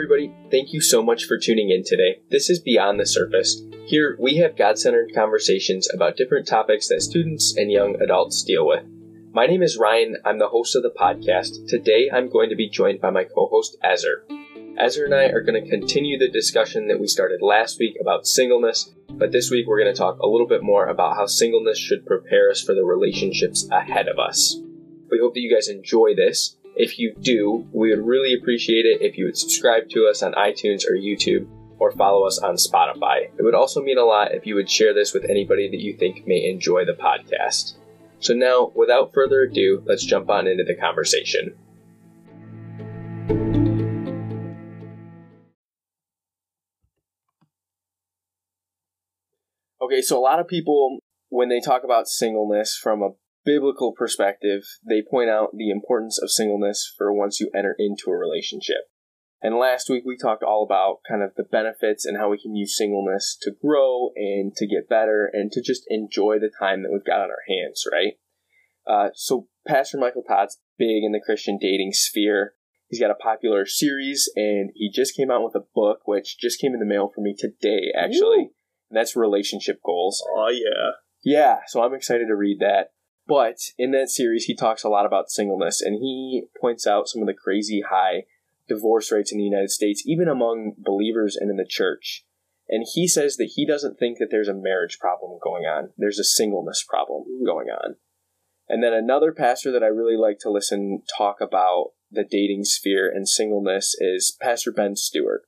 everybody. Thank you so much for tuning in today. This is Beyond the Surface. Here, we have God centered conversations about different topics that students and young adults deal with. My name is Ryan. I'm the host of the podcast. Today, I'm going to be joined by my co host, Ezer. Ezer and I are going to continue the discussion that we started last week about singleness, but this week we're going to talk a little bit more about how singleness should prepare us for the relationships ahead of us. We hope that you guys enjoy this. If you do, we would really appreciate it if you would subscribe to us on iTunes or YouTube or follow us on Spotify. It would also mean a lot if you would share this with anybody that you think may enjoy the podcast. So now, without further ado, let's jump on into the conversation. Okay, so a lot of people, when they talk about singleness from a biblical perspective, they point out the importance of singleness for once you enter into a relationship. And last week we talked all about kind of the benefits and how we can use singleness to grow and to get better and to just enjoy the time that we've got on our hands, right? Uh, so Pastor Michael Todd's big in the Christian dating sphere. He's got a popular series and he just came out with a book, which just came in the mail for me today, actually. And that's relationship goals. Oh yeah. Yeah, so I'm excited to read that. But in that series, he talks a lot about singleness, and he points out some of the crazy high divorce rates in the United States, even among believers and in the church. And he says that he doesn't think that there's a marriage problem going on, there's a singleness problem going on. And then another pastor that I really like to listen talk about the dating sphere and singleness is Pastor Ben Stuart.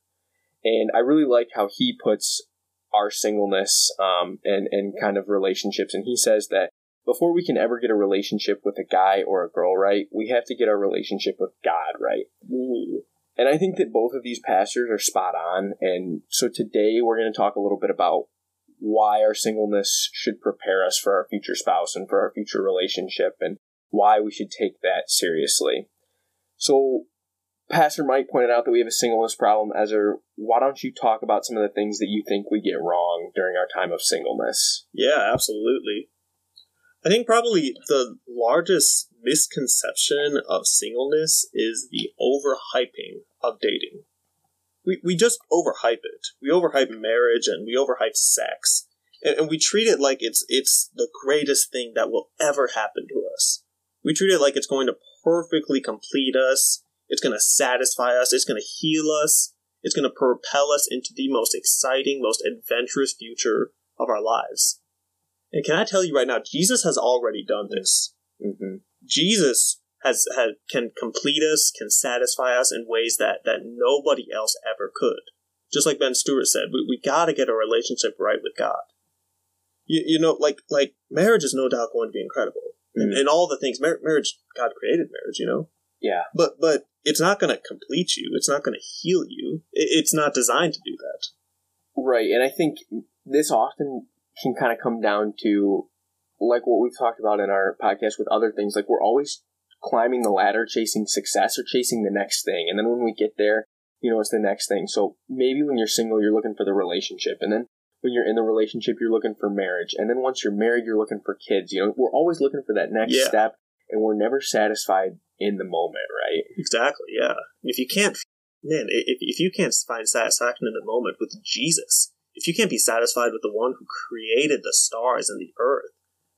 And I really like how he puts our singleness um, and, and kind of relationships. And he says that before we can ever get a relationship with a guy or a girl right, we have to get our relationship with God right. Ooh. And I think that both of these pastors are spot on. And so today we're going to talk a little bit about why our singleness should prepare us for our future spouse and for our future relationship and why we should take that seriously. So Pastor Mike pointed out that we have a singleness problem. Ezer, why don't you talk about some of the things that you think we get wrong during our time of singleness? Yeah, absolutely. I think probably the largest misconception of singleness is the overhyping of dating. We, we just overhype it. We overhype marriage and we overhype sex. And, and we treat it like it's it's the greatest thing that will ever happen to us. We treat it like it's going to perfectly complete us. It's going to satisfy us. It's going to heal us. It's going to propel us into the most exciting, most adventurous future of our lives. And can I tell you right now, Jesus has already done this. Mm-hmm. Jesus has, has can complete us, can satisfy us in ways that that nobody else ever could. Just like Ben Stuart said, we, we got to get a relationship right with God. You, you know, like like marriage is no doubt going to be incredible, mm-hmm. and, and all the things mar- marriage God created marriage. You know, yeah. But but it's not going to complete you. It's not going to heal you. It, it's not designed to do that. Right, and I think this often can kind of come down to like what we've talked about in our podcast with other things. Like we're always climbing the ladder, chasing success or chasing the next thing. And then when we get there, you know, it's the next thing. So maybe when you're single, you're looking for the relationship. And then when you're in the relationship, you're looking for marriage. And then once you're married, you're looking for kids. You know, we're always looking for that next yeah. step and we're never satisfied in the moment, right? Exactly. Yeah. If you can't, man, if, if you can't find satisfaction in the moment with Jesus, if you can't be satisfied with the one who created the stars and the earth,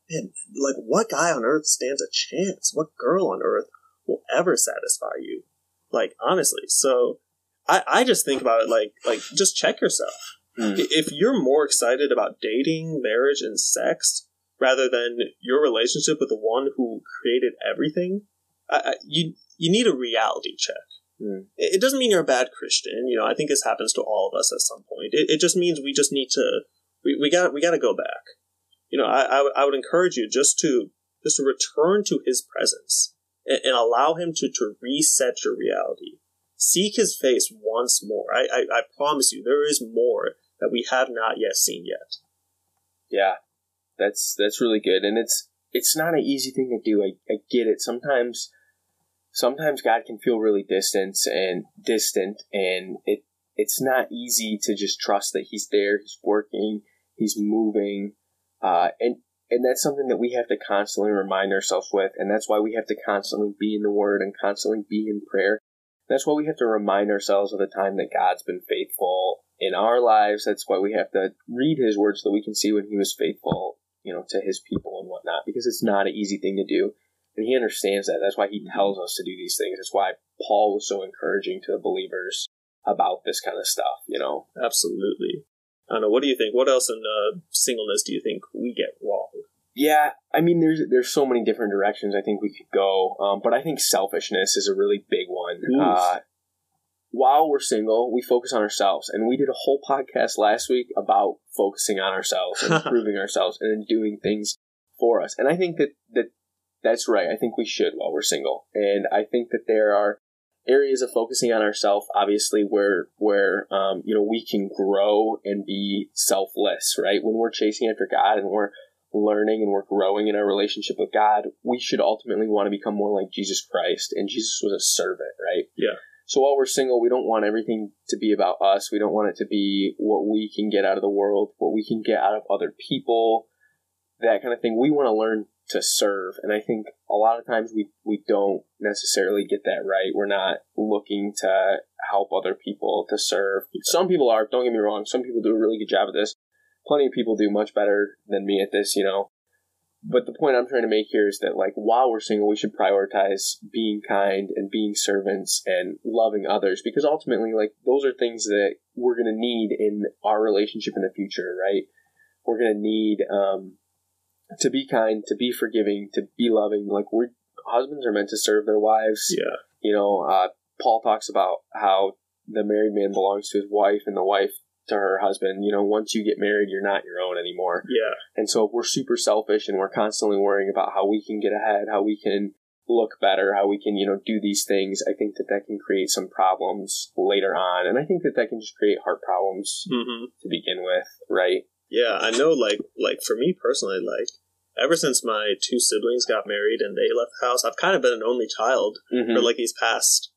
man, like what guy on earth stands a chance? What girl on earth will ever satisfy you? Like honestly, so I, I just think about it like like just check yourself. Mm. If you're more excited about dating, marriage, and sex rather than your relationship with the one who created everything, I, I, you you need a reality check. Mm. It doesn't mean you're a bad Christian. You know, I think this happens to all of us at some point. It, it just means we just need to we, we got we got to go back. You know, I, I, would encourage you just to just to return to His presence and, and, allow Him to to reset your reality. Seek His face once more. I, I I promise you, there is more that we have not yet seen yet. Yeah, that's that's really good, and it's it's not an easy thing to do. I, I get it. Sometimes sometimes God can feel really distant and distant, and it it's not easy to just trust that He's there, He's working, He's moving, uh, and and that's something that we have to constantly remind ourselves with, and that's why we have to constantly be in the Word and constantly be in prayer, That's why we have to remind ourselves of the time that God's been faithful in our lives. That's why we have to read His words so that we can see when He was faithful, you know, to His people and whatnot. Because it's not an easy thing to do, and He understands that. That's why He tells us to do these things. That's why Paul was so encouraging to the believers about this kind of stuff. You know, Absolutely. I don't know. What do you think? What else in uh, singleness do you think we get wrong? Yeah, I mean, there's there's so many different directions I think we could go, um, but I think selfishness is a really big one. Uh, while we're single, we focus on ourselves, and we did a whole podcast last week about focusing on ourselves and improving ourselves and then doing things for us. And I think that that that's right. I think we should while we're single, and I think that there are areas of focusing on ourselves, obviously, where where um, you know we can grow and be selfless. Right when we're chasing after God and we're learning and we're growing in our relationship with God, we should ultimately want to become more like Jesus Christ. And Jesus was a servant, right? Yeah. So while we're single, we don't want everything to be about us. We don't want it to be what we can get out of the world, what we can get out of other people, that kind of thing. We want to learn to serve. And I think a lot of times we, we don't necessarily get that right. We're not looking to help other people to serve. Some people are, don't get me wrong. Some people do a really good job of this. Plenty of people do much better than me at this, you know. But the point I'm trying to make here is that, like, while we're single, we should prioritize being kind and being servants and loving others because ultimately, like, those are things that we're going to need in our relationship in the future, right? We're going to need um, to be kind, to be forgiving, to be loving. Like, we're husbands are meant to serve their wives. Yeah. You know, uh, Paul talks about how the married man belongs to his wife and the wife to her husband. You know, once you get married, you're not your own anymore. Yeah. And so if we're super selfish and we're constantly worrying about how we can get ahead, how we can look better, how we can, you know, do these things, I think that that can create some problems later on. And I think that that can just create heart problems hmm to begin with, right? Yeah. I know. Like, like for me personally, like ever since my two siblings got married and they left the house, I've kind of been an only child Mm-hmm. for like these past,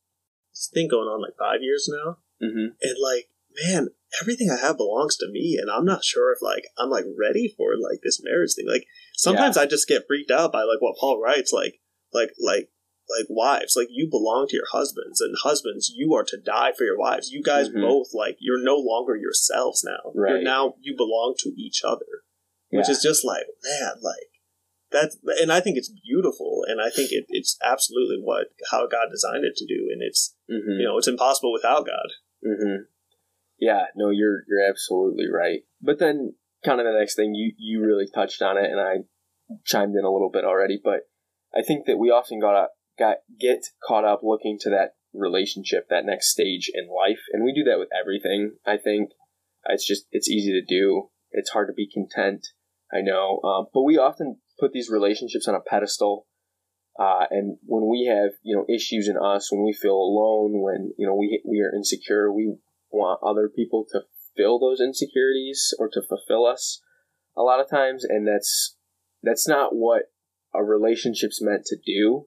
I think going on like five years now. mm-hmm. and like man everything i have belongs to me and i'm not sure if like i'm like ready for like this marriage thing like sometimes i just get freaked out by like what paul writes like like like like wives like you belong to your husbands and husbands you are to die for your wives you guys Mhm. both like you're no longer yourselves now you're Right. now you belong to each other which Yeah. is just like man like that's and i think it's beautiful and i think it, it's absolutely what how god designed it to do and it's Mm-hmm. you know it's impossible without god Mm-hmm. Yeah, no, you're you're absolutely right. But then, kind of the next thing you you really touched on it, and I chimed in a little bit already. But I think that we often got up, got get caught up looking to that relationship, that next stage in life, and we do that with everything. I think it's just it's easy to do. It's hard to be content. I know, um, but we often put these relationships on a pedestal. Uh, and when we have, you know, issues in us, when we feel alone, when, you know, we, we are insecure, we want other people to fill those insecurities or to fulfill us a lot of times. And that's, that's not what a relationship's meant to do.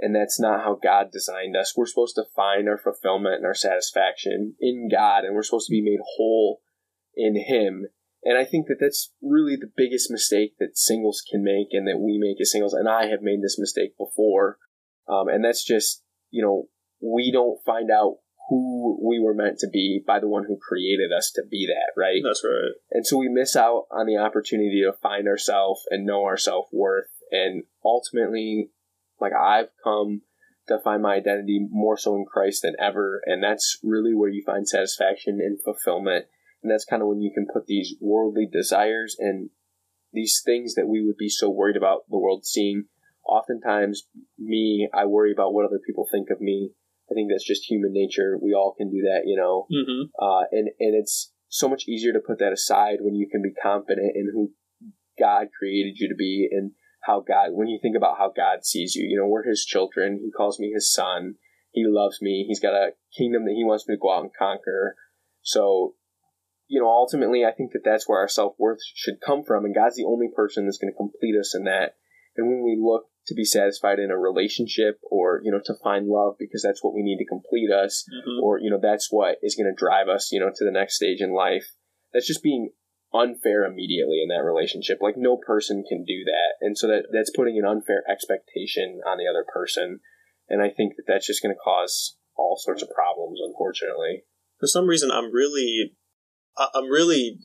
And that's not how God designed us. We're supposed to find our fulfillment and our satisfaction in God, and we're supposed to be made whole in Him. And I think that that's really the biggest mistake that singles can make and that we make as singles. And I have made this mistake before. Um, and that's just, you know, we don't find out who we were meant to be by the one who created us to be that, right? that's right And so we miss out on the opportunity to find ourselves and know our self worth. And ultimately, like I've come to find my identity more so in Christ than ever. And that's really where you find satisfaction and fulfillment. And that's kind of when you can put these worldly desires and these things that we would be so worried about the world seeing. Oftentimes, me, I worry about what other people think of me. I think that's just human nature. We all can do that, you know mm-hmm. uh, and and it's so much easier to put that aside when you can be confident in who God created you to be and how God when you think about how God sees you you know we're his children he calls me his son he loves me he's got a kingdom that he wants me to go out and conquer so you know ultimately I think that that's where our self-worth should come from and God's the only person that's going to complete us in that and when we look to be satisfied in a relationship or you know to find love because that's what we need to complete us Mm-hmm. or you know that's what is going to drive us you know to the next stage in life that's just being unfair immediately in that relationship like no person can do that and so that that's putting an unfair expectation on the other person and i think that that's just going to cause all sorts of problems, unfortunately. For some reason, I'm really, I'm really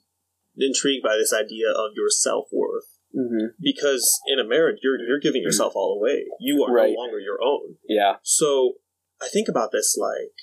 intrigued by this idea of your self worth Mm-hmm. because in a marriage, you're you're giving yourself all away. You are Right. no longer your own. Yeah. So I think about this like,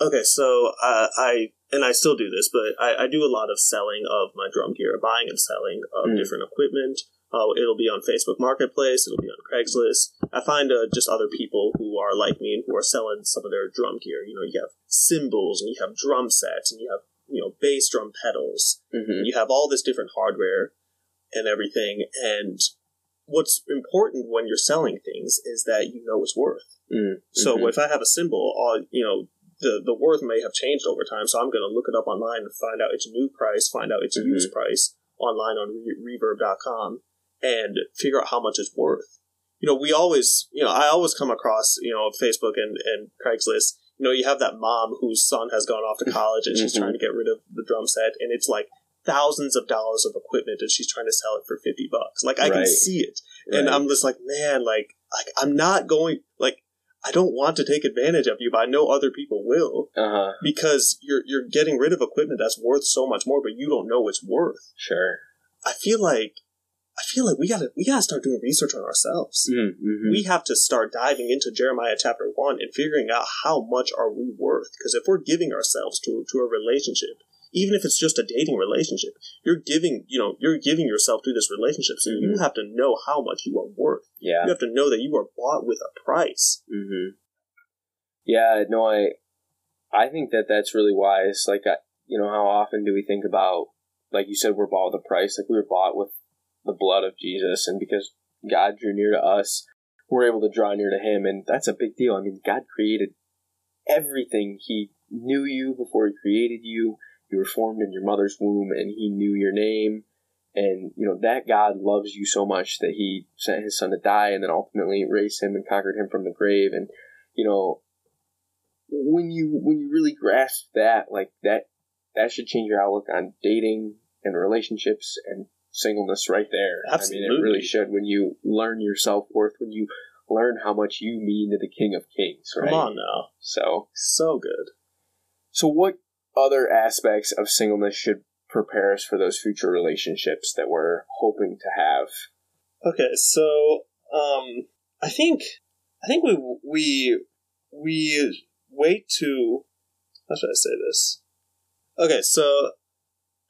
okay, so uh, I and I still do this, but I, I do a lot of selling of my drum gear, buying and selling of Mm. different equipment. Uh, it'll be on Facebook Marketplace. It'll be on Craigslist. I find uh, just other people who are like me and who are selling some of their drum gear. You know, you have cymbals and you have drum sets and you have you know bass drum pedals. Mm-hmm. You have all this different hardware and everything. And what's important when you're selling things is that you know its worth. Mm-hmm. So if I have a cymbal, uh, you know, the, the worth may have changed over time. So I'm going to look it up online and find out its new price, find out its used price online on re- reverb.com and figure out how much it's worth. You know, we always, you know, I always come across, you know, Facebook and, and Craigslist, you know, you have that mom whose son has gone off to college and she's Mhm. trying to get rid of the drum set and it's like thousands of dollars of equipment and she's trying to sell it for 50 bucks. Like I can see it and I'm just like, man, like, like I'm not going, like, I don't want to take advantage of you, but I know other people will uh huh. because you're you're getting rid of equipment that's worth so much more, but you don't know its worth. Sure. I feel like, I feel like we gotta we gotta start doing research on ourselves. Mm-hmm. We have to start diving into Jeremiah chapter one and figuring out how much are we worth. Because if we're giving ourselves to to a relationship, even if it's just a dating relationship, you're giving you know you're giving yourself to this relationship. So you Mhm. have to know how much you are worth. yeah. You have to know that you are bought with a price. Mm-hmm. Yeah, no, I, I think that that's really wise. Like, I, you know, how often do we think about, like you said, we're bought with a price. Like we were bought with the blood of Jesus, and because God drew near to us, we're able to draw near to Him, and that's a big deal. I mean, God created everything. He knew you before He created you. You were formed in your mother's womb, and He knew your name. And you know that God loves you so much that He sent His Son to die, and then ultimately raised Him and conquered Him from the grave. And you know, when you when you really grasp that, like that, that should change your outlook on dating and relationships and singleness right there. I mean, it really should. When you learn your self worth, when you learn how much you mean to the King of Kings, right? Come on now, So, so good. so what other aspects of singleness should prepare us for those future relationships that we're hoping to have? Okay, so um, I think I think we we we wait to how should I say this? Okay, so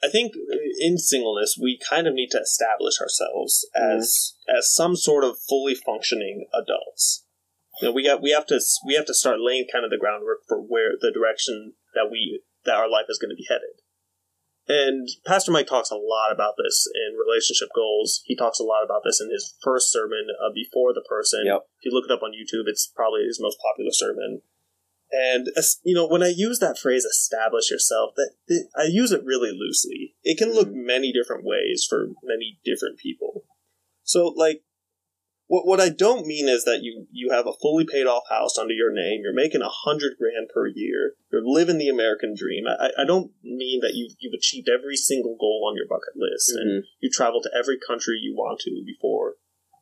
I think in singleness we kind of need to establish ourselves as as some sort of fully functioning adults. You know, we got we have to we have to start laying kind of the groundwork for where the direction that we that our life is going to be headed. And Pastor Mike talks a lot about this in relationship goals. He talks a lot about this in his first sermon uh, before the person. Yep. If you look it up on YouTube, it's probably his most popular sermon. And you know, when I use that phrase "establish yourself," that, that I use it really loosely. It can look many different ways for many different people. So, like, what what I don't mean is that you you have a fully paid off house under your name. You're making a hundred grand per year. You're living the American dream. I, I don't mean that you've you've achieved every single goal on your bucket list and Mhm. you travel to every country you want to before.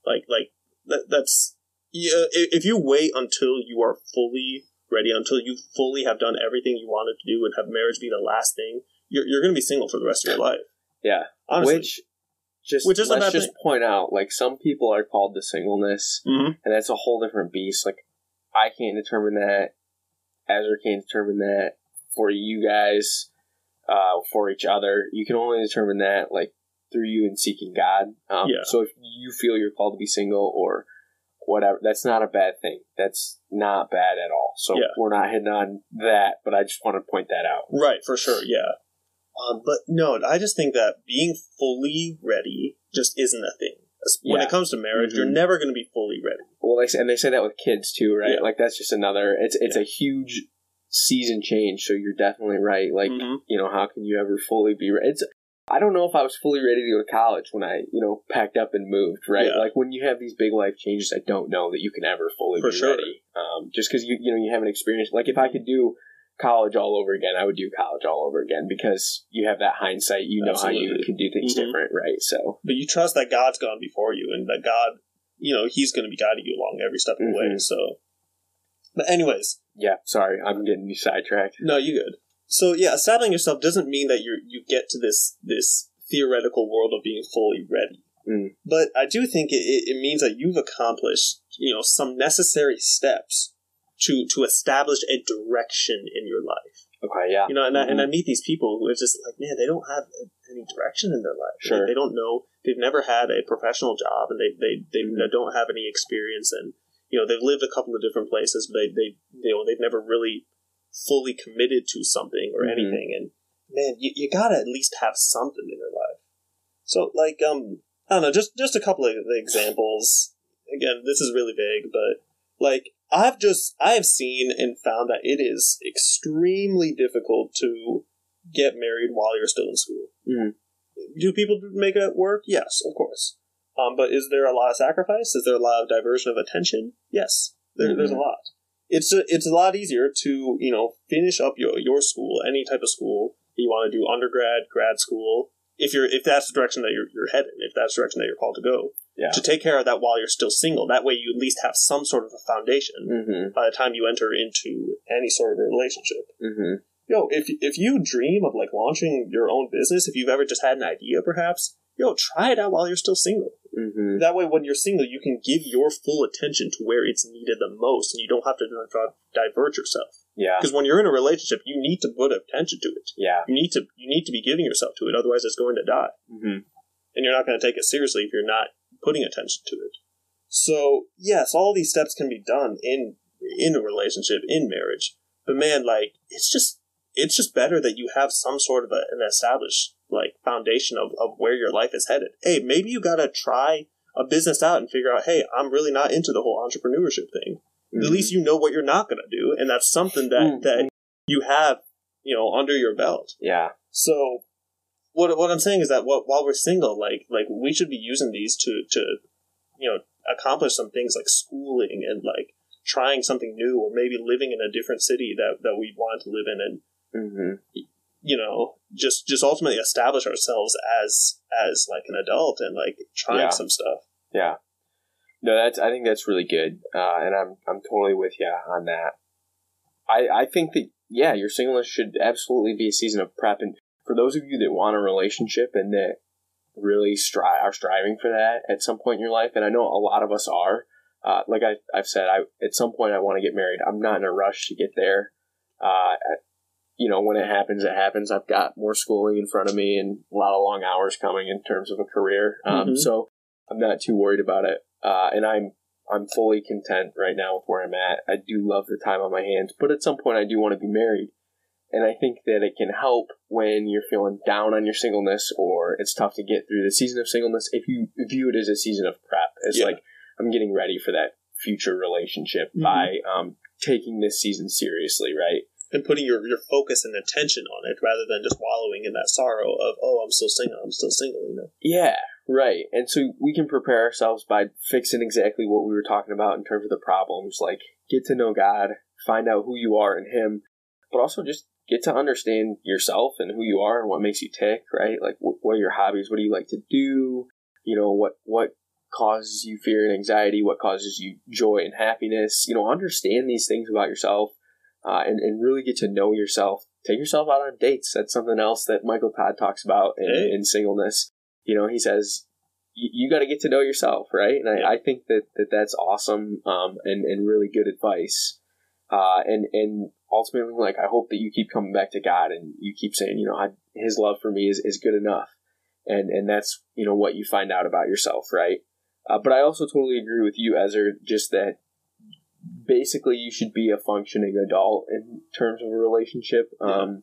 Like like that, that's yeah. If you wait until you are fully ready, until you fully have done everything you wanted to do, and have marriage be the last thing, you're you're going to be single for the rest of your life. Yeah. Honestly. Which just Which isn't let's just point out, like some people are called to singleness, Mhm. and that's a whole different beast. Like I can't determine that. Ezer can't determine that for you guys, uh, for each other. You can only determine that like through you and seeking God. Um, Yeah. So if you feel you're called to be single or whatever, that's not a bad thing. That's not bad at all. So Yeah. we're not hitting on that, but I just want to point that out. Right, for sure, yeah. Um, but no, I just think that being fully ready just isn't a thing. When Yeah. it comes to marriage, you're Mhm. never going to be fully ready. Well, they say, and they say that with kids too, right? Yeah. Like that's just another. It's it's a huge season change. So you're definitely right. Like Mhm. you know, how can you ever fully be? Re- it's. I don't know if I was fully ready to go to college when I you know packed up and moved. Right? Yeah. Like when you have these big life changes, I don't know that you can ever fully For be sure. ready. Um, just because you you know you haven't experienced. Like if I could do college all over again, I would do college all over again because you have that hindsight. You know how you can do things Mhm. different, right? So But you trust that God's gone before you and that God, you know, He's going to be guiding you along every step of the way. Mhm. So, But anyways, Yeah, sorry, I'm getting you sidetracked. no, you good. So yeah, establishing yourself doesn't mean that you you get to this this theoretical world of being fully ready. Mm. But I do think it, it, means that you've accomplished you know some necessary steps to to establish a direction in your life. Okay, yeah. You know, and, I, and. I meet these people who are just like, man, they don't have any direction in their life. They- Sure. They, don't know. They've never had a professional job, and they they, they Mhm. don't have any experience. And you know, they've lived a couple of different places, but they they you know they've never really fully committed to something or Mhm. anything. And man, you, you gotta at least have something in your life. So like um I don't know, just just a couple of examples. Again, this is really vague, but like I've just I have seen and found that it is extremely difficult to get married while you're still in school. Mhm. Do people make it work? Yes, of course. Um, but is there a lot of sacrifice? Is there a lot of diversion of attention? Yes, there, there's a Mhm. lot. It's a, it's a lot easier to you know finish up your your school, any type of school you want to do, undergrad, grad school. If you're if that's the direction that you're, you're headed, if that's the direction that you're called to go, Yeah. to take care of that while you're still single. That way, you at least have some sort of a foundation Mm-hmm. by the time you enter into any sort of a relationship. Mm-hmm. Yo, if if you dream of like launching your own business, if you've ever just had an idea, perhaps, yo, try it out while you're still single. Mm-hmm. That way, when you're single, you can give your full attention to where it's needed the most, and you don't have to divert yourself. Yeah. Because when you're in a relationship, you need to put attention to it. Yeah. You need to you need to be giving yourself to it, otherwise, it's going to die Mm-hmm. and you're not going to take it seriously if you're not putting attention to it. So yes, all these steps can be done in in a relationship, in marriage. But man, like it's just it's just better that you have some sort of a, an established like foundation of, of where your life is headed. Hey, maybe you got to try a business out and figure out, hey, I'm really not into the whole entrepreneurship thing. At least you know what you're not going to do, and that's something that Mm. that you have, you know, under your belt. Yeah. So, what what I'm saying is that while while we're single, like like we should be using these to to you know accomplish some things like schooling and like trying something new, or maybe living in a different city that that we want to live in, and Mm-hmm. You know just just ultimately establish ourselves as as like an adult and like trying Yeah. some stuff. Yeah. No, that's. I think that's really good, uh, and I'm I'm totally with you on that. I I think that yeah, your singleness should absolutely be a season of prep, and for those of you that want a relationship and that really stri- are striving for that at some point in your life, and I know a lot of us are. Uh, like I, I've said, I at some point I want to get married. I'm not in a rush to get there. Uh, you know, when it happens, it happens. I've got more schooling in front of me and a lot of long hours coming in terms of a career. Um, Mhm. So I'm not too worried about it. Uh, and I'm I'm fully content right now with where I'm at. I do love the time on my hands, but at some point I do want to be married. And I think that it can help when you're feeling down on your singleness or it's tough to get through the season of singleness if you view it as a season of prep. It's Yeah. like I'm getting ready for that future relationship Mhm. by um, taking this season seriously, right? And putting your, your focus and attention on it rather than just wallowing in that sorrow of, oh, I'm still single, I'm still single, you know? Yeah, right. And so we can prepare ourselves by fixing exactly what we were talking about in terms of the problems, like get to know God, find out who you are in Him, but also just get to understand yourself and who you are and what makes you tick, right? Like wh- what are your hobbies? What do you like to do? You know, what what causes you fear and anxiety? What causes you joy and happiness? You know, understand these things about yourself uh, and, and really get to know yourself. Take yourself out on dates. That's something else that Michael Todd talks about in, Hey. in singleness. You know, he says, you, got to get to know yourself, right? And. I, I think that, that that's awesome um, and, and really good advice. Uh, and, and ultimately, like, I hope that you keep coming back to God and you keep saying, you know, I, his love for me is, is good enough. And, and that's, you know, what you find out about yourself, right? Uh, but I also totally agree with you, Ezer, just that basically you should be a functioning adult in terms of a relationship. Um,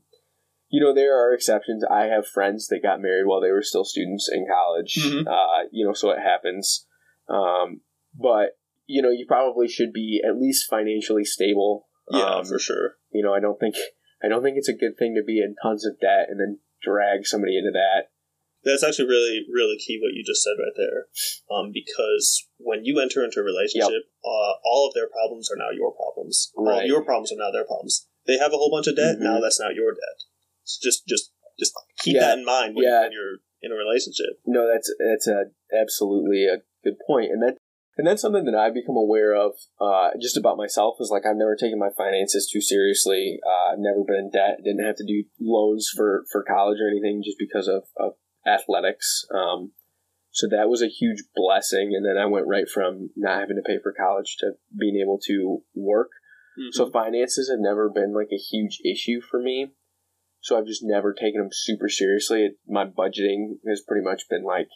you know, there are exceptions. I have friends that got married while they were still students in college. Mhm. Uh, you know, so it happens. Um, but you know, you probably should be at least financially stable. Yeah, Um, for sure. you know, I don't think I don't think it's a good thing to be in tons of debt and then drag somebody into that. That's actually really, really key what you just said right there. Um, because when you enter into a relationship, uh, all of their problems are now your problems. All Right. of your problems are now their problems. They have a whole bunch of debt. Mhm. Now that's not your debt. So just, just, just keep Yeah. that in mind when, Yeah. when you're in a relationship. No, that's that's a absolutely a good point, and that And that's something that I've become aware of uh, just about myself is like I've never taken my finances too seriously. Uh, I've never been in debt. Didn't have to do loans for, for college or anything just because of, of athletics. Um, so that was a huge blessing. And then I went right from not having to pay for college to being able to work. Mm-hmm. So finances have never been like a huge issue for me. So I've just never taken them super seriously. My budgeting has pretty much been like,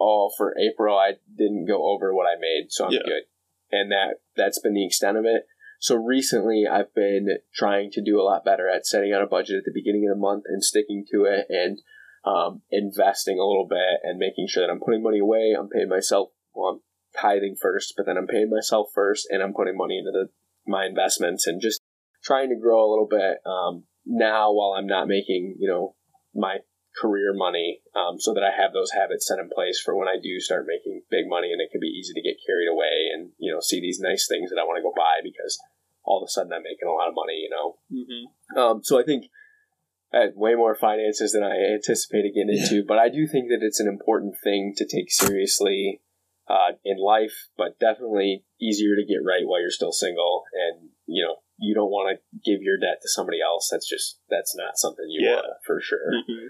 oh, for April I didn't go over what I made, so I'm yeah. good. And that that's been the extent of it. So recently I've been trying to do a lot better at setting out a budget at the beginning of the month and sticking to it and um, investing a little bit and making sure that I'm putting money away. I'm paying myself. Well, I'm tithing first, but then I'm paying myself first, and I'm putting money into the my investments and just trying to grow a little bit um, now while I'm not making you know my career money, um, so that I have those habits set in place for when I do start making big money, and it can be easy to get carried away and you know see these nice things that I want to go buy because all of a sudden I'm making a lot of money, you know. Mm-hmm. Um, so I think I had way more finances than I anticipated getting into, but I do think that it's an important thing to take seriously uh, in life, but definitely easier to get right while you're still single. And, you know, you don't want to give your debt to somebody else. That's just, that's not something you yeah. want for sure. Mm-hmm.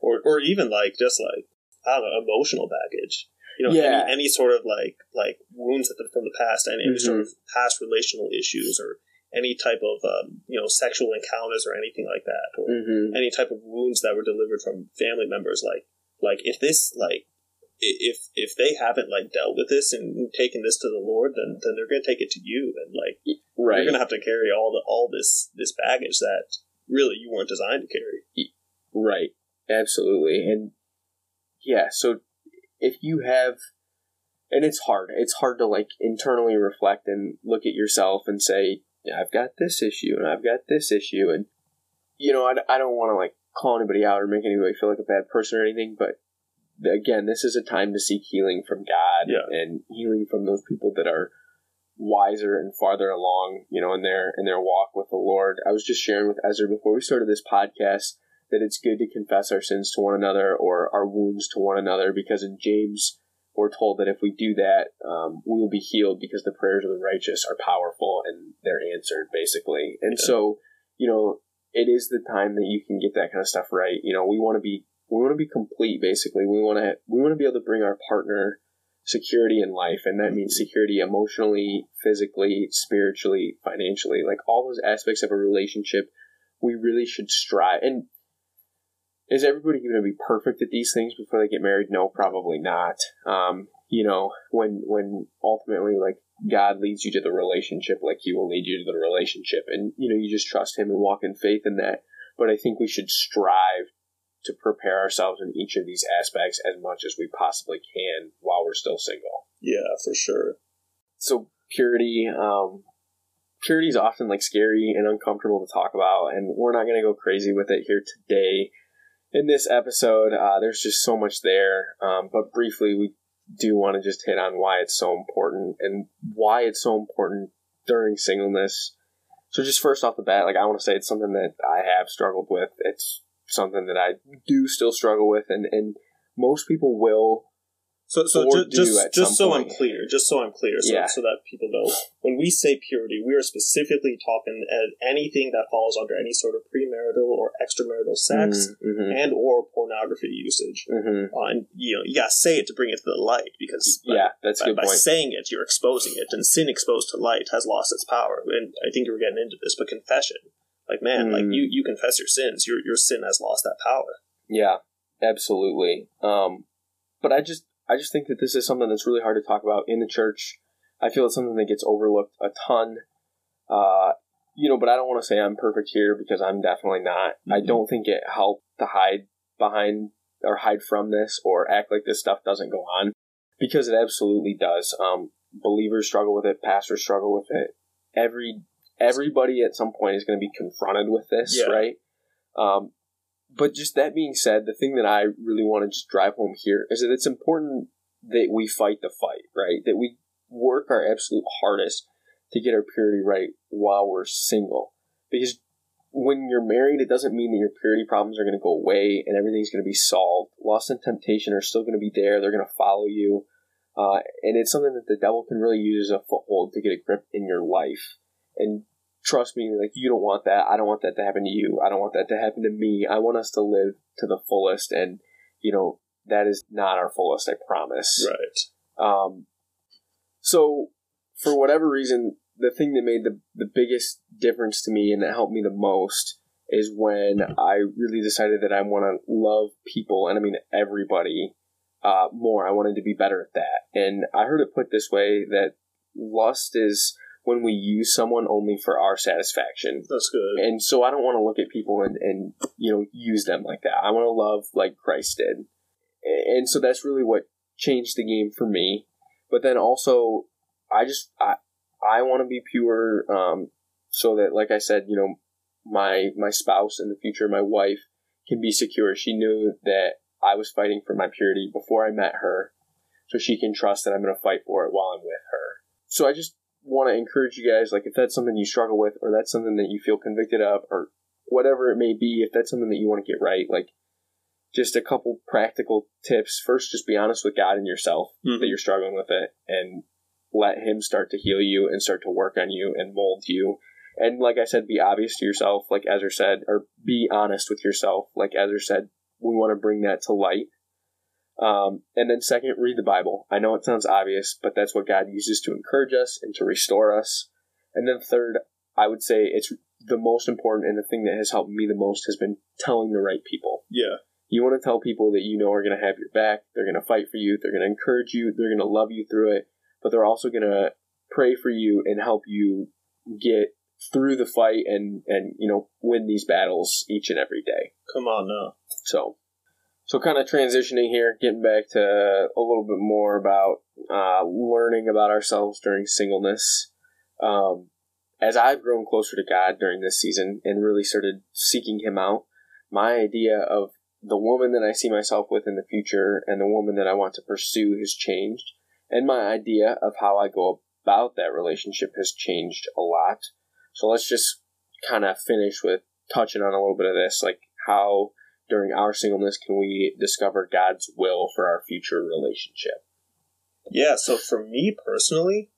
Or, or even like, just like, I don't know, emotional baggage. You know, yeah. any, any sort of like, like wounds from the past and any mm-hmm. sort of past relational issues or any type of um, you know sexual encounters or anything like that, or mm-hmm. any type of wounds that were delivered from family members. Like like if this like if if they haven't like dealt with this and taken this to the Lord, then then they're going to take it to you, and like right. you're going to have to carry all the all this this baggage that really you weren't designed to carry. Right. Absolutely. And yeah, so if you have and it's hard. It's hard to like internally reflect and look at yourself and say, I've got this issue and I've got this issue, and you know, I, I don't want to like call anybody out or make anybody feel like a bad person or anything, but again, this is a time to seek healing from God yeah. and healing from those people that are wiser and farther along, you know, in their in their walk with the Lord. I was just sharing with Ezer before we started this podcast that it's good to confess our sins to one another or our wounds to one another because in James we're told that if we do that, um, we will be healed because the prayers of the righteous are powerful and they're answered, basically. And yeah. so, you know, it is the time that you can get that kind of stuff right. You know, we want to be we want to be complete. Basically, we want to we want to be able to bring our partner security in life, and that means security emotionally, physically, spiritually, financially, like all those aspects of a relationship. We really should strive and is everybody going to be perfect at these things before they get married? No, probably not. Um, you know, when when ultimately like God leads you to the relationship, like He will lead you to the relationship, and you know you just trust Him and walk in faith in that. But I think we should strive to prepare ourselves in each of these aspects as much as we possibly can while we're still single. Yeah, for sure. So purity, um, purity is often like scary and uncomfortable to talk about, and we're not going to go crazy with it here today in this episode. Uh, there's just so much there, um, but briefly, we do want to just hit on why it's so important and why it's so important during singleness. So, just first off the bat, like I want to say, it's something that I have struggled with. It's something that I do still struggle with, and and most people will so, so just just, just so point. I'm clear, just so I'm clear, so, yeah. so that people know, when we say purity, we are specifically talking at anything that falls under any sort of premarital or extramarital sex mm, mm-hmm. and or pornography usage. Mm-hmm. Uh, and you know, gotta say it to bring it to the light because yeah, that's by, good by point. saying it, you're exposing it, and sin exposed to light has lost its power. And I think you were getting into this, but confession, like man, mm. like you you confess your sins, your your sin has lost that power. Yeah, absolutely. Um, but I just I just think that this is something that's really hard to talk about in the church. I feel it's something that gets overlooked a ton. Uh, you know, but I don't want to say I'm perfect here because I'm definitely not. Mm-hmm. I don't think it helped to hide behind or hide from this or act like this stuff doesn't go on because it absolutely does. Um, believers struggle with it, pastors struggle with it. Every everybody at some point is going to be confronted with this, yeah. right? Um, but just that being said, the thing that I really want to just drive home here is that it's important that we fight the fight, right? That we work our absolute hardest to get our purity right while we're single. Because when you're married, it doesn't mean that your purity problems are going to go away and everything's going to be solved. Lust and temptation are still going to be there. They're going to follow you. Uh, and it's something that the devil can really use as a foothold to get a grip in your life. And trust me, like you don't want that. I don't want that to happen to you. I don't want that to happen to me. I want us to live to the fullest, and you know that is not our fullest. I promise. Right. Um. So, for whatever reason, the thing that made the the biggest difference to me and that helped me the most is when I really decided that I want to love people, and I mean everybody, uh, more. I wanted to be better at that. And I heard it put this way that lust is when we use someone only for our satisfaction. That's good. And so I don't want to look at people and, and you know use them like that. I want to love like Christ did. And so that's really what changed the game for me. But then also I just I I want to be pure um so that like I said, you know, my my spouse in the future, my wife can be secure. She knew that I was fighting for my purity before I met her. So she can trust that I'm going to fight for it while I'm with her. So I just want to encourage you guys, like if that's something you struggle with, or that's something that you feel convicted of, or whatever it may be, if that's something that you want to get right, like just a couple practical tips. First, just be honest with God and yourself Mhm. that you're struggling with it, and let Him start to heal you and start to work on you and mold you. And like I said, be obvious to yourself, like Ezer said, or be honest with yourself, like Ezer said. We want to bring that to light. Um, and then second, read the Bible. I know it sounds obvious, but that's what God uses to encourage us and to restore us. And then third, I would say it's the most important and the thing that has helped me the most has been telling the right people. Yeah. You want to tell people that you know are going to have your back. They're going to fight for you. They're going to encourage you. They're going to love you through it. But they're also going to pray for you and help you get through the fight and and you know win these battles each and every day. Come on now. So, so kind of transitioning here, getting back to a little bit more about uh, learning about ourselves during singleness. Um, as I've grown closer to God during this season and really started seeking Him out, my idea of the woman that I see myself with in the future and the woman that I want to pursue has changed. And my idea of how I go about that relationship has changed a lot. So let's just kind of finish with touching on a little bit of this, like how during our singleness can we discover God's will for our future relationship. Yeah, so for me personally,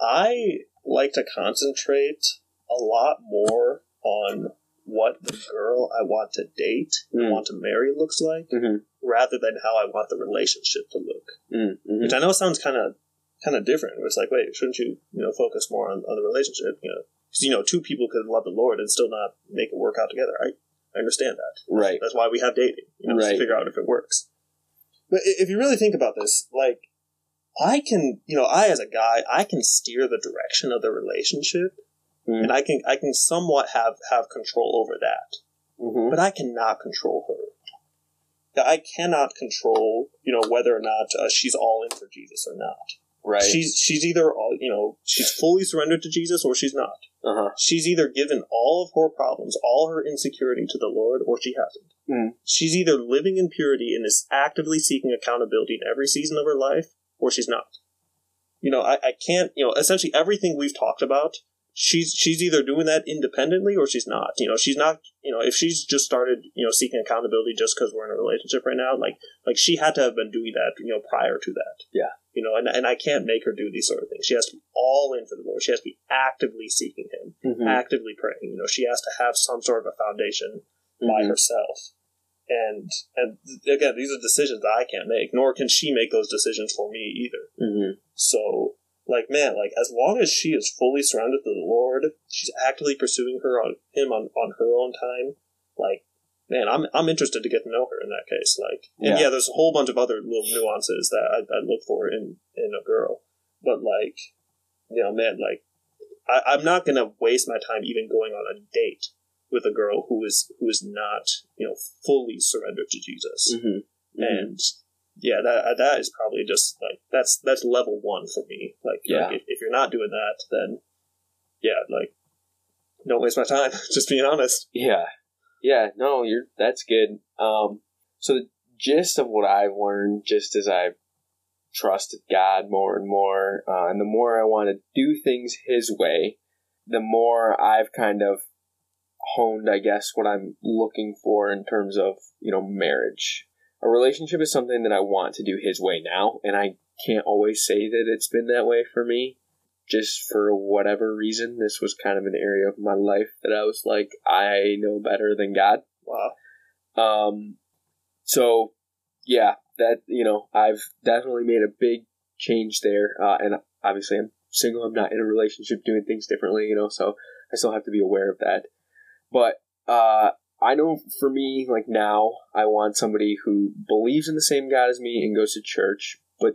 I like to concentrate a lot more on what the girl I want to date, Mm. want to marry looks like, Mm-hmm. rather than how I want the relationship to look. Mm-hmm. Which I know sounds kind of kind of different. Where it's like, wait, shouldn't you you know focus more on, on the relationship? You know, because you know two people could love the Lord and still not make it work out together. I I understand that. Right. That's why we have dating, you know, Right. to figure out if it works. But if you really think about this, like, I can, you know, I as a guy, I can steer the direction of the relationship, Mm. and I can, I can somewhat have have control over that. Mm-hmm. But I cannot control her. I cannot control, you know, whether or not uh, she's all in for Jesus or not. Right. She's she's either all, you know, she's fully surrendered to Jesus or she's not. Uh huh. She's either given all of her problems, all her insecurity to the Lord, or she hasn't. Mm. She's either living in purity and is actively seeking accountability in every season of her life, or she's not. You know, I, I can't, you know, essentially everything we've talked about, she's she's either doing that independently or she's not. You know, she's not, you know, if she's just started, you know, seeking accountability just because we're in a relationship right now, like like she had to have been doing that, you know, prior to that. Yeah. You know, and, and I can't make her do these sort of things. She has to be all in for the Lord. She has to be actively seeking Him Mm-hmm. actively praying. You know, she has to have some sort of a foundation by Mhm. herself. And and again, these are decisions that I can't make, nor can she make those decisions for me either. Mm-hmm. So, like, man, like as long as she is fully surrounded to the Lord, she's actively pursuing her on him on, on her own time. Like, man, I'm I'm interested to get to know her in that case. Like, and Yeah. yeah, there's a whole bunch of other little nuances that I, I look for in in a girl, but like, you know, man, like, I, I'm not gonna waste my time even going on a date with a girl who is who is not you know fully surrendered to Jesus Mm-hmm. and yeah, that that is probably just like that's that's level one for me. Like, Yeah. like if, if you're not doing that, then yeah, like don't waste my time. just being honest. Yeah. Yeah, no, you're that's good. Um so the gist of what I've learned just as I've trusted God more and more, uh, and the more I want to do things his way, the more I've kind of honed, I guess, what I'm looking for in terms of, you know, marriage a relationship is something that I want to do his way now, and I can't always say that it's been that way for me. Just for whatever reason, this was kind of an area of my life that I was like, I know better than God. Wow. Um, so yeah, that you know, I've definitely made a big change there, uh, and obviously I'm single. I'm not in a relationship, doing things differently, you know. So I still have to be aware of that. But uh, I know for me, like now, I want somebody who believes in the same God as me and goes to church, but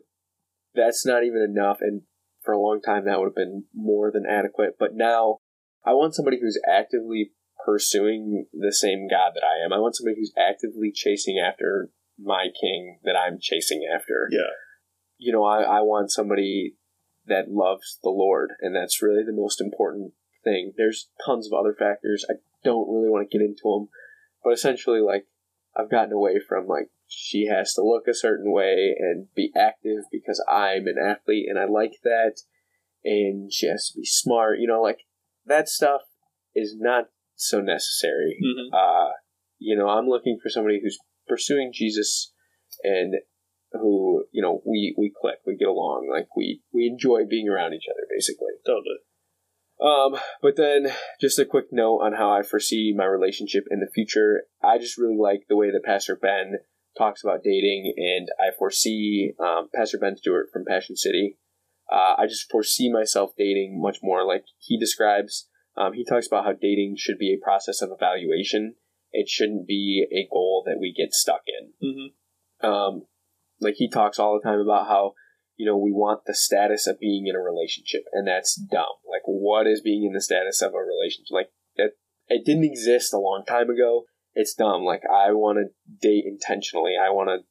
that's not even enough. And for a long time, that would have been more than adequate. But now, I want somebody who's actively pursuing the same God that I am. I want somebody who's actively chasing after my king that I'm chasing after. Yeah. You know, I, I want somebody that loves the Lord, and that's really the most important thing. There's tons of other factors. I don't really want to get into them, but essentially, like, I've gotten away from like she has to look a certain way and be active because I'm an athlete and I like that, and she has to be smart. You know, like that stuff is not so necessary. Mm-hmm. Uh, you know, I'm looking for somebody who's pursuing Jesus and who you know we we click, we get along, like we we enjoy being around each other, basically. Totally. Um, but then just a quick note on how I foresee my relationship in the future. I just really like the way that Pastor Ben talks about dating, and I foresee um, Pastor Ben Stuart from Passion City. Uh, I just foresee myself dating much more like he describes. Um, he talks about how dating should be a process of evaluation. It shouldn't be a goal that we get stuck in. Mm-hmm. Um, like he talks all the time about how you know we want the status of being in a relationship, and that's dumb. Like, what is being in the status of a relationship? Like that, it didn't exist a long time ago. It's dumb. Like I want to date intentionally. I want to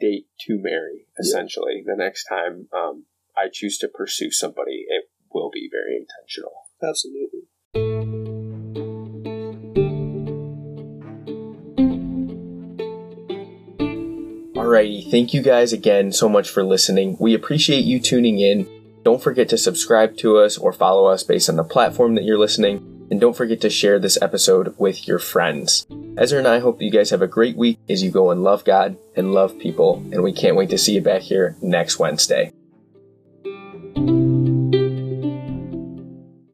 date to marry. Essentially, the next time um, I choose to pursue somebody, it will be very intentional. Absolutely. Alrighty, thank you guys again so much for listening. We appreciate you tuning in. Don't forget to subscribe to us or follow us based on the platform that you're listening. And don't forget to share this episode with your friends. Ezer and I hope you guys have a great week as you go and love God and love people. And we can't wait to see you back here next Wednesday.